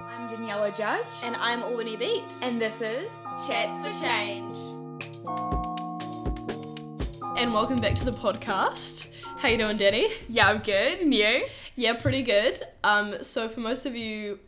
I'm Daniela Judge, And I'm Albany Beach. and this is Chats for Change. and welcome back to the podcast. How you doing, Danny? Yeah, I'm good. And you? Yeah, pretty good. Um, so for most of you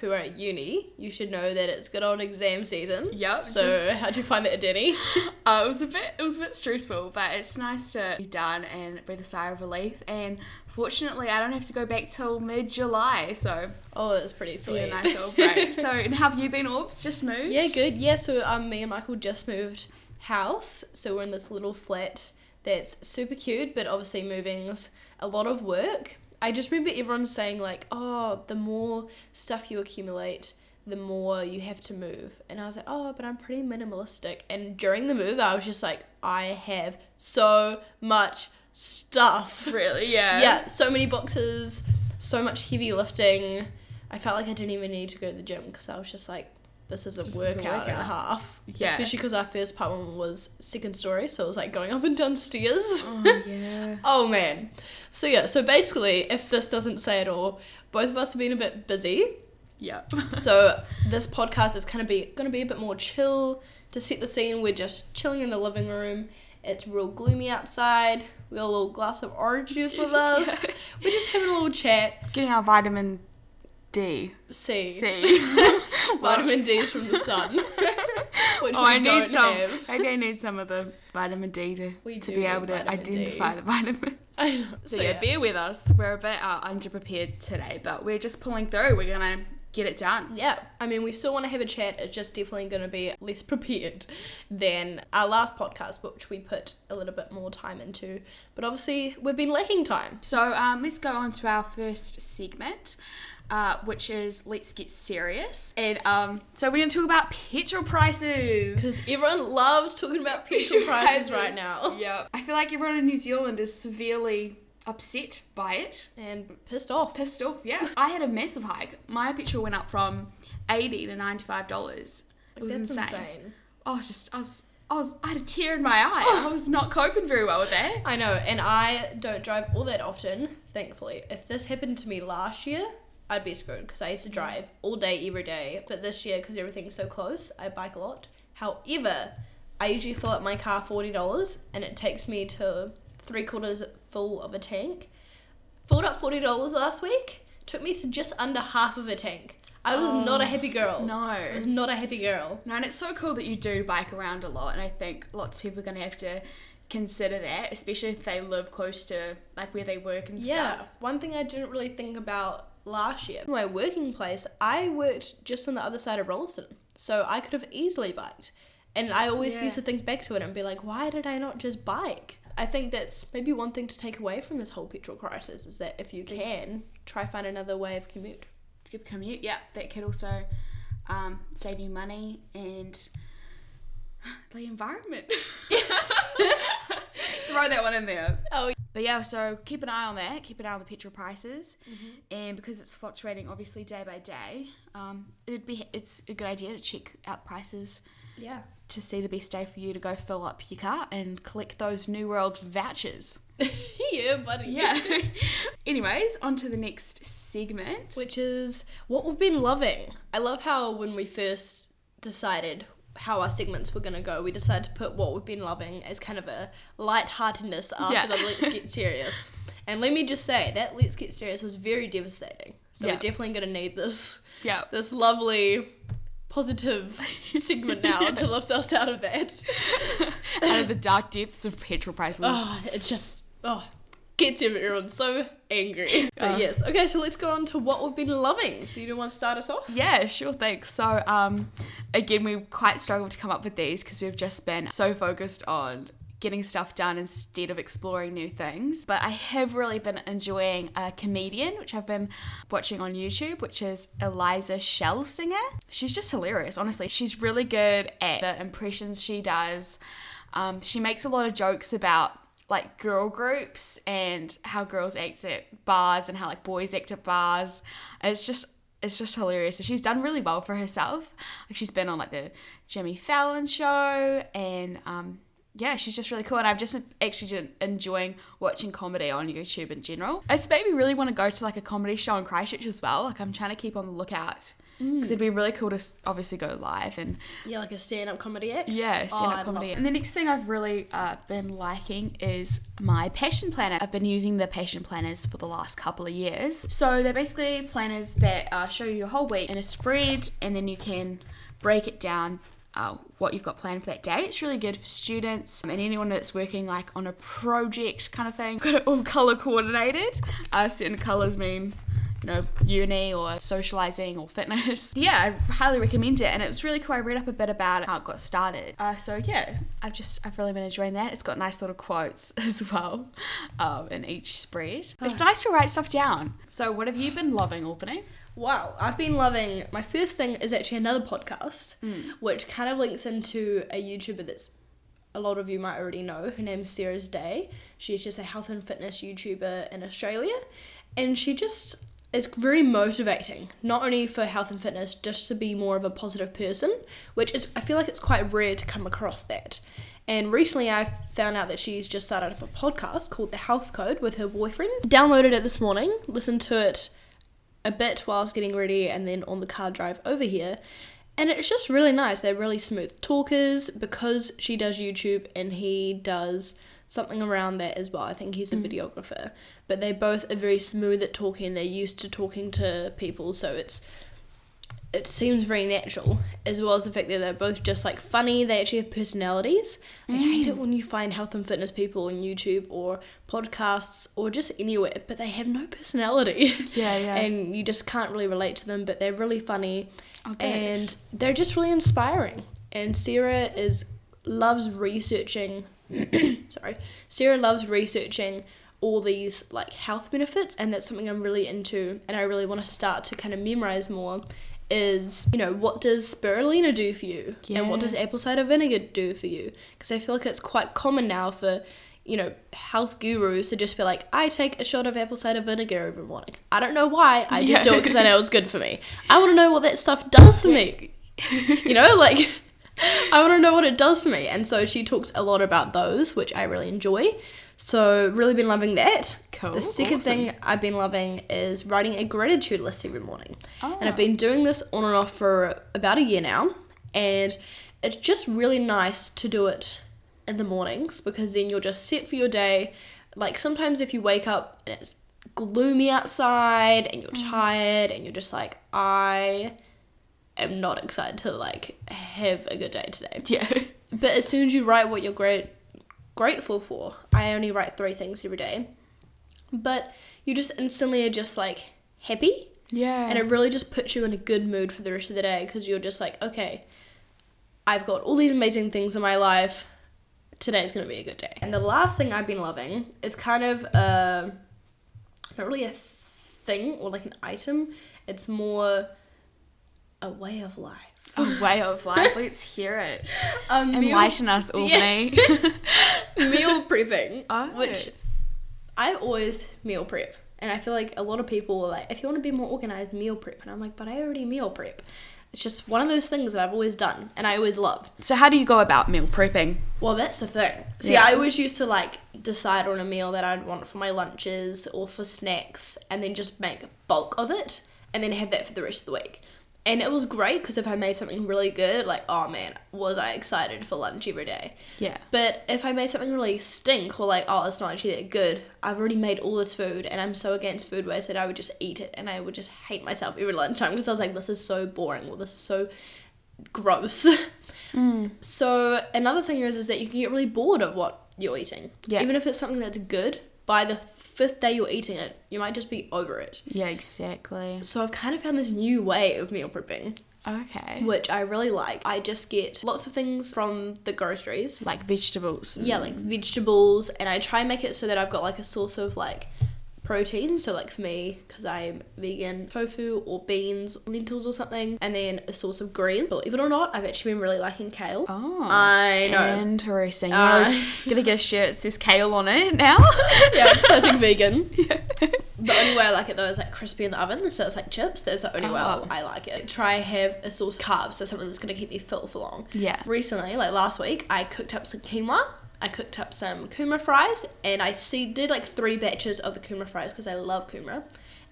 who are at uni, you should know that it's good old exam season. Yep, So just- how'd you find that, Danny? Uh, it was a bit, it was a bit stressful, but it's nice to be done and breathe a sigh of relief. And fortunately, I don't have to go back till mid July, so Oh, it's pretty sweet. a nice little break. so, and how have you been, Orbs? Just moved? Yeah, good. Yeah, so um, me and Michael just moved house, so we're in this little flat that's super cute, but obviously moving's a lot of work. I just remember everyone saying like, "Oh, the more stuff you accumulate, the more you have to move," and I was like, "Oh, but I'm pretty minimalistic." And during the move, I was just like, "I have so much stuff." Really? Yeah. yeah, so many boxes, so much heavy lifting. I felt like I didn't even need to go to the gym because I was just like, this is a This is workout, and a half. Yeah. Especially because our first part one was second story, so it was like going up and down stairs. Oh, yeah. oh man. So yeah, so basically, if this doesn't say it all, both of us have been a bit busy. Yeah. So this podcast is kind of be going to be a bit more chill to set the scene. We're just chilling in the living room. It's real gloomy outside. We got a little glass of orange juice with us. We're just having a little chat. Getting our vitamin D. C. C. Vitamin D is from the sun, which Oh, we I don't need some. have. Maybe I need some of the vitamin D to, We to be able to vitamin D. identify the vitamin. So, So, yeah, yeah, bear with us. We're a bit uh, underprepared today, but we're just pulling through. We're gonna get it done. yeah. I mean, we still want to have a chat. It's just definitely going to be less prepared than our last podcast, which we put a little bit more time into. But obviously, we've been lacking time. So um, let's go on to our first segment. Uh, which is let's get serious, and um, so we're gonna talk about petrol prices. Because everyone loves talking about petrol prices right now. Yeah, I feel like everyone in New Zealand is severely upset by it, And pissed off. pissed off. Yeah, I had a massive hike. My petrol went up from eighty to ninety five dollars. It was insane. insane. I was just, I was, I was, I had a tear in my eye. I was not coping very well with that. I know, and I don't drive all that often, thankfully. If this happened to me last year, I'd be screwed because I used to drive all day, every day. But this year, because everything's so close, I bike a lot. However, I usually fill up my car $40 and it takes me to three quarters full of a tank. Filled up $40 last week, took me to just under half of a tank. I was not a oh, happy girl. No. I was not a happy girl. no, and it's so cool that you do bike around a lot, and I think lots of people are gonna have to consider that, especially if they live close to like where they work and Yeah, stuff. one thing I didn't really think about last year, my working place, I worked just on the other side of Rolleston, so I could have easily biked. And I always Yeah. used to think back to it and be like, why did I not just bike? I think that's maybe one thing to take away from this whole petrol crisis is that if you can, try find another way of commute. To give commute, yeah, that could also um, save you money and the environment. Throw that one in there. Oh, But yeah, so keep an eye on that. Keep an eye on the petrol prices, and because it's fluctuating obviously day by day, um, it'd be it's a good idea to check out prices yeah. to see the best day for you to go fill up your car and collect those New World vouchers. yeah, buddy. Yeah. Anyways, on to the next segment. Which is what we've been loving. I love how when we first decided how our segments were going to go, we decided to put what we've been loving as kind of a lightheartedness after Yeah. the Let's Get Serious. And let me just say, that Let's Get Serious was very devastating. So Yeah. we're definitely going to need this, yeah. this lovely, positive segment now to lift us out of that. Out of the dark depths of petrol prices. Oh, it's just, oh, gets everyone so angry. But Uh. yes, okay, so let's go on to what we've been loving. So you don't want to start us off? Yeah, sure thing. So, um, again, we quite struggled to come up with these because we've just been so focused on getting stuff done instead of exploring new things. But I have really been enjoying a comedian, which I've been watching on YouTube, which is Eliza Schlesinger. She's just hilarious, honestly. She's really good at the impressions she does. Um, she makes a lot of jokes about like girl groups and how girls act at bars and how like boys act at bars. It's just it's just hilarious. So she's done really well for herself. Like she's been on like the Jimmy Fallon show and um yeah, she's just really cool, and I've just actually been enjoying watching comedy on YouTube in general. It's made me really want to go to like a comedy show in Christchurch as well. Like I'm trying to keep on the lookout because it'd be really cool to obviously go live and Yeah, like a stand up comedy act. yeah, stand Oh, comedy. And the next thing I've really uh, been liking is my passion planner. I've been using the passion planners for the last couple of years. So they're basically planners that uh, show you your whole week in a spread, and then you can break it down. Uh, what you've got planned for that day. It's really good for students and anyone that's working like on a project kind of thing. Got it all color coordinated. Uh, certain colors mean you know, uni or socializing or fitness. Yeah, I highly recommend it. And it was really cool. I read up a bit about how it got started. Uh, so yeah, I've just, I've really been enjoying that. It's got nice little quotes as well um, in each spread. It's nice to write stuff down. So what have you been loving, Albany? Wow, I've been loving. My first thing is actually another podcast, hmm. which kind of links into a YouTuber that's a lot of you might already know. Her name's Sarah's Day. She's just a health and fitness YouTuber in Australia, and she just is very motivating. Not only for health and fitness, just to be more of a positive person, which is I feel like it's quite rare to come across that. And recently, I found out that she's just started up a podcast called The Health Code with her boyfriend. Downloaded it this morning, listened to it a bit while I was getting ready and then on the car drive over here. And it's just really nice. They're really smooth talkers because she does YouTube and he does something around that as well. I think he's a hmm. videographer. But they both are very smooth at talking. They're used to talking to people, so it's it seems very natural, as well as the fact that they're both just like funny. They actually have personalities. I hate it mm. when you find health and fitness people on YouTube or podcasts or just anywhere, but they have no personality. Yeah, yeah. and you just can't really relate to them, but they're really funny Oh, good. and they're just really inspiring. And Sarah is loves researching. sorry, Sarah loves researching all these like health benefits, and that's something I'm really into, and I really want to start to kind of memorize more. Is you know what does spirulina do for you, and what does apple cider vinegar do for you? Because I feel like it's quite common now for you know health gurus to just be like, I take a shot of apple cider vinegar every morning. I don't know why. I just do it because I know it's good for me. I want to know what that stuff does for me you know like i want to know what it does for me and so she talks a lot about those which i really enjoy so really been loving that Cool, the second awesome. thing i've been loving is writing a gratitude list every morning and Oh. i've been doing this on and off for about a year now and it's just really nice to do it in the mornings because then you're just set for your day like sometimes if you wake up and it's gloomy outside and you're Mm. tired and you're just like i am not excited to like have a good day today. Yeah. But as soon as you write what you're great grateful for, I only write three things every day. But you just instantly are just like happy Yeah. and it really just puts you in a good mood for the rest of the day because you're just like, okay, I've got all these amazing things in my life. Today's gonna be a good day. And the last thing I've been loving is kind of uh, not really a thing or like an item. It's more a way of life. A way of life. Let's hear it. Um, meal, Enlighten us, Albany. meal prepping, Oh. which I always meal prep. And I feel like a lot of people are like, if you want to be more organized, meal prep. And I'm like, but I already meal prep. It's just one of those things that I've always done and I always love. So how do you go about meal prepping? Well, that's the thing. See, Yeah. I always used to like decide on a meal that I'd want for my lunches or for snacks and then just make bulk of it and then have that for the rest of the week. And it was great because if I made something really good, like, oh man, was I excited for lunch every day. Yeah. But if I made something really stink or like, oh, it's not actually that good, I've already made all this food and I'm so against food waste that I would just eat it and I would just hate myself every lunchtime because I was like, this is so boring or this is so gross. Mm. So another thing is is that you can get really bored of what you're eating. Yeah. Even if it's something that's good, by the fifth day you're eating it, you might just be over it. Yeah, exactly. So I've kind of found this new way of meal prepping, Okay. which I really like. I just get lots of things from the groceries. Like vegetables. Yeah, like vegetables, and I try and make it so that I've got like a source of like protein. So like for me, because I'm vegan, tofu or beans, lentils or something, and then a source of green. Believe it or not, I've actually been really liking kale. Oh. I know. Interesting. Uh, I was gonna get a shirt that says kale on it now. yeah, classic vegan. The only way I like it though is like crispy in the oven, so it's like chips. That's the only way Oh. I like it. Try have a source of carbs, so something that's gonna keep me full for long. Yeah. Recently, like last week, I cooked up some quinoa I cooked up some kumara fries and I see did like three batches of the kumara fries because I love kumara.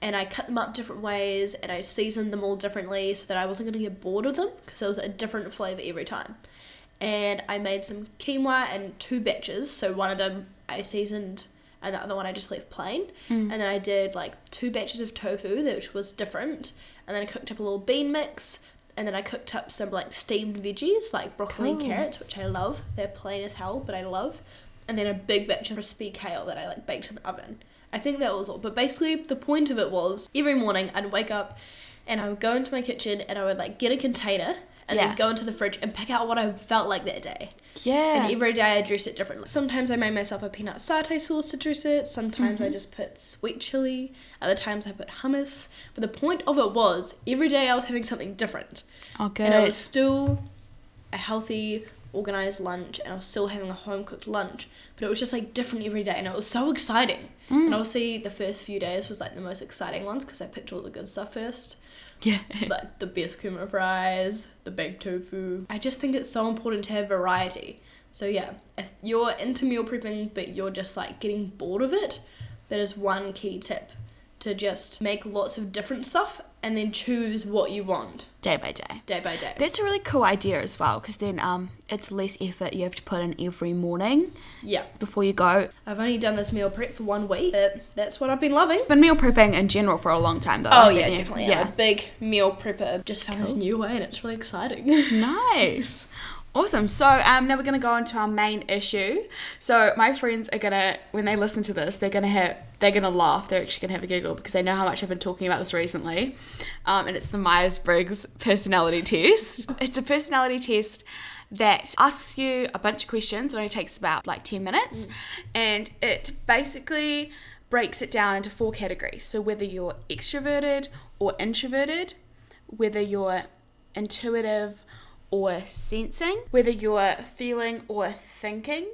And I cut them up different ways and I seasoned them all differently so that I wasn't going to get bored of them because it was a different flavour every time. And I made some quinoa and two batches. So one of them I seasoned and the other one I just left plain. Mm. And then I did like two batches of tofu, which was different. And then I cooked up a little bean mix. And then I cooked up some like steamed veggies, like broccoli and carrots, which I love. They're plain as hell, but I love. And then a big batch of crispy kale that I like baked in the oven. I think that was all. But basically, the point of it was every morning I'd wake up and I would go into my kitchen and I would like get a container and Yeah. then go into the fridge and pick out what I felt like that day. Yeah. And every day I dress it differently. Sometimes I made myself a peanut satay sauce to dress it. Sometimes I just put sweet chili. Other times I put hummus. But the point of it was every day I was having something different. oh, good. And it was still a healthy, organized lunch, and I was still having a home cooked lunch. But it was just like different every day, and it was so exciting. Mm. And obviously, the first few days was like the most exciting ones because I picked all the good stuff first yeah. like the best kumara fries, the baked tofu. I just think it's so important to have variety. So yeah, if you're into meal prepping but you're just like getting bored of it, that is one key tip to just make lots of different stuff and then choose what you want Day by day. day by day. That's a really cool idea as well because then um, it's less effort you have to put in every morning Yeah, before you go. I've only done this meal prep for one week, but that's what I've been loving. Been meal prepping in general for a long time though. Oh yeah, definitely. I'm Yeah. a big meal prepper. Just found this new way and it's really exciting. nice. Awesome. So um, now we're going to go on to our main issue. So my friends are gonna, when they listen to this, they're gonna have, they're gonna laugh. They're actually gonna have a giggle because they know how much I've been talking about this recently. Um, and it's the Myers Briggs personality test. It's a personality test that asks you a bunch of questions. It only takes about like ten minutes, and it basically breaks it down into four categories. So whether you're extroverted or introverted, whether you're intuitive or sensing, whether you're feeling or thinking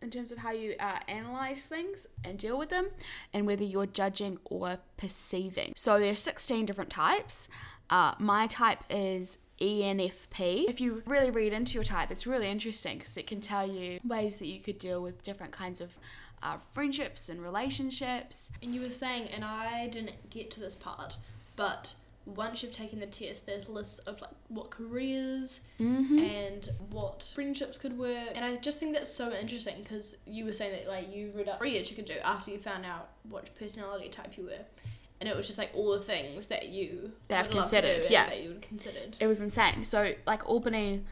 in terms of how you uh, analyze things and deal with them, and whether you're judging or perceiving. So there's 16 different types. Uh, my type is ENFP. If you really read into your type, it's really interesting because it can tell you ways that you could deal with different kinds of uh, friendships and relationships. And you were saying, and I didn't get to this part, but once you've taken the test, there's lists of like what careers mm-hmm. and what friendships could work. And I just think that's so interesting because you were saying that like you read up careers you could do after you found out what personality type you were. And it was just like all the things that you That I've would to do considered, yeah. that you would considered. it was insane. So like Albany,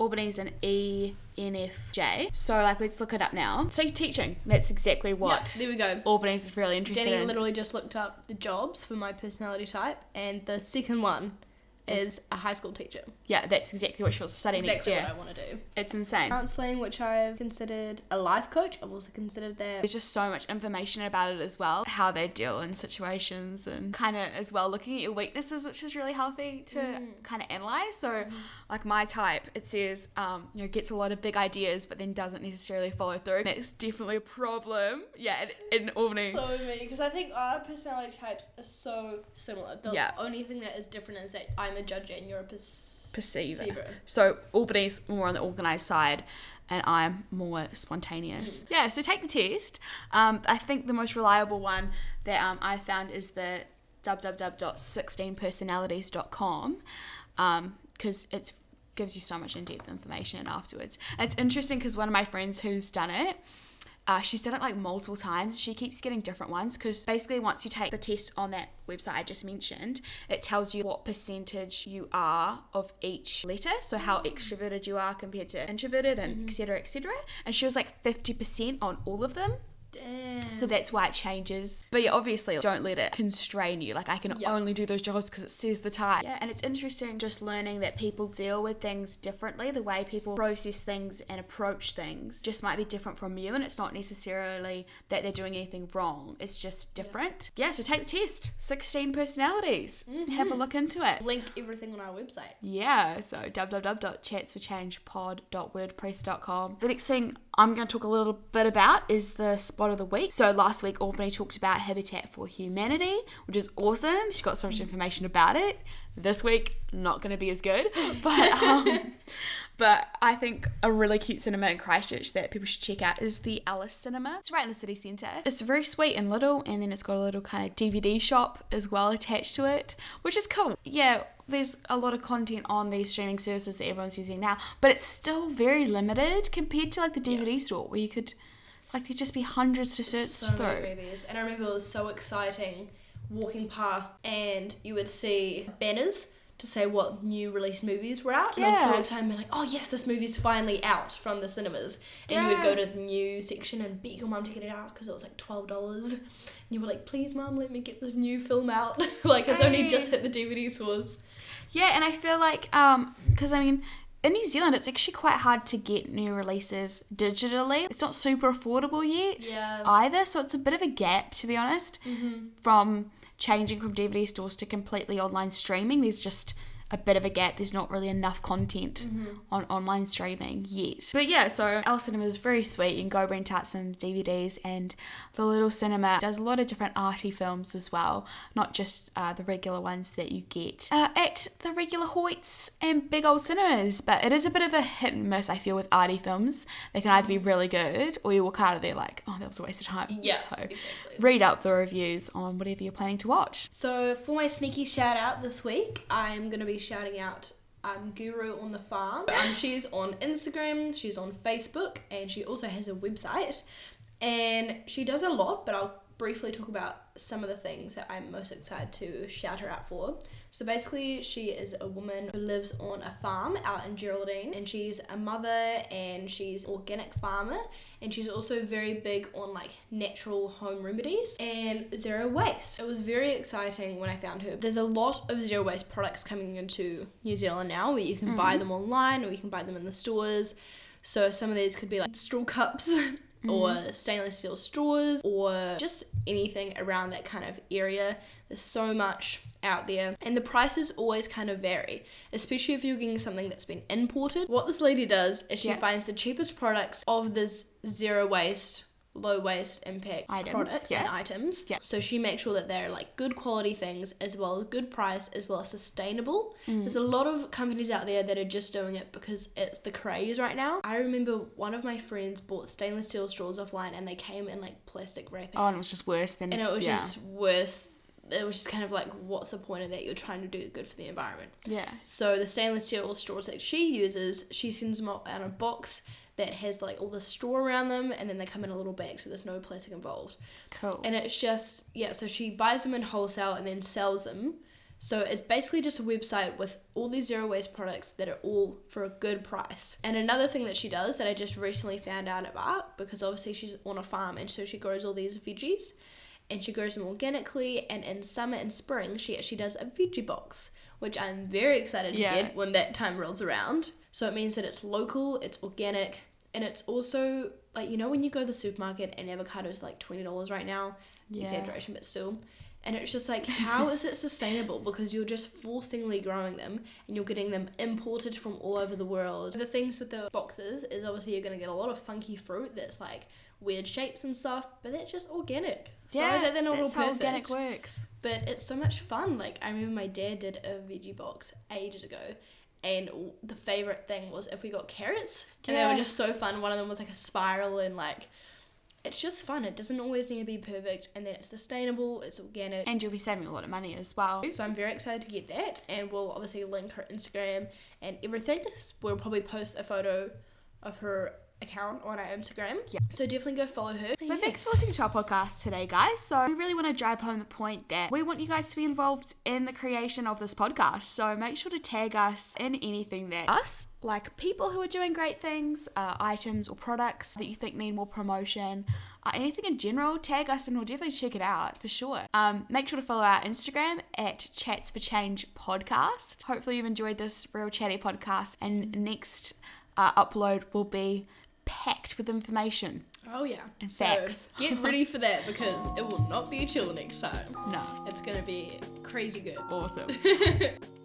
Albany's an E ENFJ. So like let's look it up now. So teaching. That's exactly what Yeah, there we go. Albany's is really interested Danny in. literally just looked up the jobs for my personality type, and the second one is a high school teacher. yeah, that's exactly what she wants to study Exactly next what year. I want to do. It's insane. Counseling, which I've considered a life coach, I've also considered that. There's just so much information about it as well, how they deal in situations, and kind of as well looking at your weaknesses, which is really healthy to Mm. kind of analyze. So, like my type, it says, um, you know, gets a lot of big ideas, but then doesn't necessarily follow through. That's definitely a problem. Yeah, in, in Albany. So me, because I think our personality types are so similar. The Yeah. only thing that is different is that I'm a judger and you're a perceiver. perceiver. So Albany's more on the organised side, and I'm more spontaneous. Yeah. So take the test. Um, I think the most reliable one that um, I found is the www.16personalities.com because it gives you so much in-depth information afterwards. And it's interesting because one of my friends who's done it. Uh, she's done it like multiple times. She keeps getting different ones because basically, once you take the test on that website I just mentioned, it tells you what percentage you are of each letter. So, how extroverted you are compared to introverted, and etc. etc. And she was like 50% on all of them. Damn. So that's why it changes. But yeah, obviously, don't let it constrain you. Like, I can Yeah. only do those jobs because it says the type. Yeah, and it's interesting just learning that people deal with things differently. The way people process things and approach things just might be different from you. And it's not necessarily that they're doing anything wrong, it's just different. Yeah, so take the test 16 personalities. Mm-hmm. Have a look into it. Link everything on our website. Yeah, so www.chatsforchange.pod.wordpress.com. The next thing I'm going to talk a little bit about is the spot of the week. So last week, Albany talked about Habitat for Humanity, which is awesome. She got so much information about it. This week, not going to be as good, but um, But I think a really cute cinema in Christchurch that people should check out is the Alice Cinema. It's right in the city centre. It's very sweet and little, and then it's got a little kind of DVD shop as well attached to it, which is cool. Yeah, there's a lot of content on these streaming services that everyone's using now, but it's still very limited compared to like the DVD store where you could, like, there'd just be hundreds to search so through. many movies. And I remember it was so exciting walking past and you would see banners to say what new release movies were out. And I was so Yeah. excited, being like, oh yes, this movie's finally out from the cinemas. And you would go to the new section and beg your mum to get it out because it was like $12. And you were like, please mum, let me get this new film out. like it's only just hit the DVD stores. Yeah, and I feel like um because I mean in New Zealand it's actually quite hard to get new releases digitally. It's not super affordable yet Yeah. either, so it's a bit of a gap to be honest mm-hmm. from changing from DVD stores to completely online streaming. There's just a bit of a gap. There's not really enough content on online streaming yet. But yeah, so Our Cinema is very sweet. You can go rent out some DVDs, and the Little Cinema does a lot of different arty films as well, not just uh, the regular ones that you get uh, at the regular Hoyts and big old cinemas. But it is a bit of a hit and miss, I feel, with arty films. They can either be really good, or you walk out of there like, oh, that was a waste of time. Yeah, So exactly. read up the reviews on whatever you're planning to watch. So for my sneaky shout out this week, I'm gonna be shouting out um, Guru on the Farm. Um, she's on Instagram, she's on Facebook, and she also has a website. And she does a lot, but I'll briefly talk about some of the things that I'm most excited to shout her out for. So basically, she is a woman who lives on a farm out in Geraldine, and she's a mother and she's an organic farmer, and she's also very big on like natural home remedies and zero waste. It was very exciting when I found her. There's a lot of zero waste products coming into New Zealand now where you can buy mm-hmm. them online or you can buy them in the stores. So some of these could be like straw cups or mm-hmm. stainless steel straws or just anything around that kind of area. There's so much out there and the prices always kind of vary, especially if you're getting something that's been imported. What this lady does is she Yeah. finds the cheapest products of this zero waste low waste impact Items, products yeah. and items. Yeah. So she makes sure that they're like good quality things as well as good price as well as sustainable. Mm. There's a lot of companies out there that are just doing it because it's the craze right now. I remember one of my friends bought stainless steel straws offline and they came in like plastic wrapping. Oh, and it was just worse than. and it was yeah. just worse. It was just kind of like, what's the point of that? You're trying to do good for the environment. Yeah. So the stainless steel straws that she uses, she sends them out in a box that has like all the straw around them, and then they come in a little bag, so there's no plastic involved. Cool. And it's just yeah, so she buys them in wholesale and then sells them. So it's basically just a website with all these zero waste products that are all for a good price. And another thing that she does that I just recently found out about because obviously she's on a farm and so she grows all these veggies and she grows them organically and in summer and spring she actually does a veggie box which I'm very excited to Yeah. get when that time rolls around. So it means that it's local, it's organic, and it's also like you know when you go to the supermarket and avocado's like twenty dollars right now, Yeah. exaggeration, but still. And it's just like, how is it sustainable? Because you're just forcingly growing them and you're getting them imported from all over the world. The things with the boxes is obviously you're going to get a lot of funky fruit that's like weird shapes and stuff, but they're just organic. Sorry yeah, that they're not that's all how organic works. But it's so much fun. Like I remember my dad did a veggie box ages ago, and the favorite thing was if we got carrots, and they were just so fun. One of them was like a spiral, and like it's just fun. It doesn't always need to be perfect, and then it's sustainable. It's organic. And you'll be saving a lot of money as well. so I'm very excited to get that, and we'll obviously link her Instagram and everything. We'll probably post a photo of her account on our Instagram. Yeah. So definitely go follow her. So thanks for listening to our podcast today, guys. So we really want to drive home the point that we want you guys to be involved in the creation of this podcast. So make sure to tag us in anything that us, like people who are doing great things, uh, items or products that you think need more promotion, uh, anything in general, tag us and we'll definitely check it out for sure. Um, make sure to follow our Instagram at Chats for Change Podcast. Hopefully you've enjoyed this real chatty podcast and next uh, upload will be packed with information. Oh yeah. And so facts. get ready for that because it will not be a chill next time. No. It's gonna be crazy good. Awesome.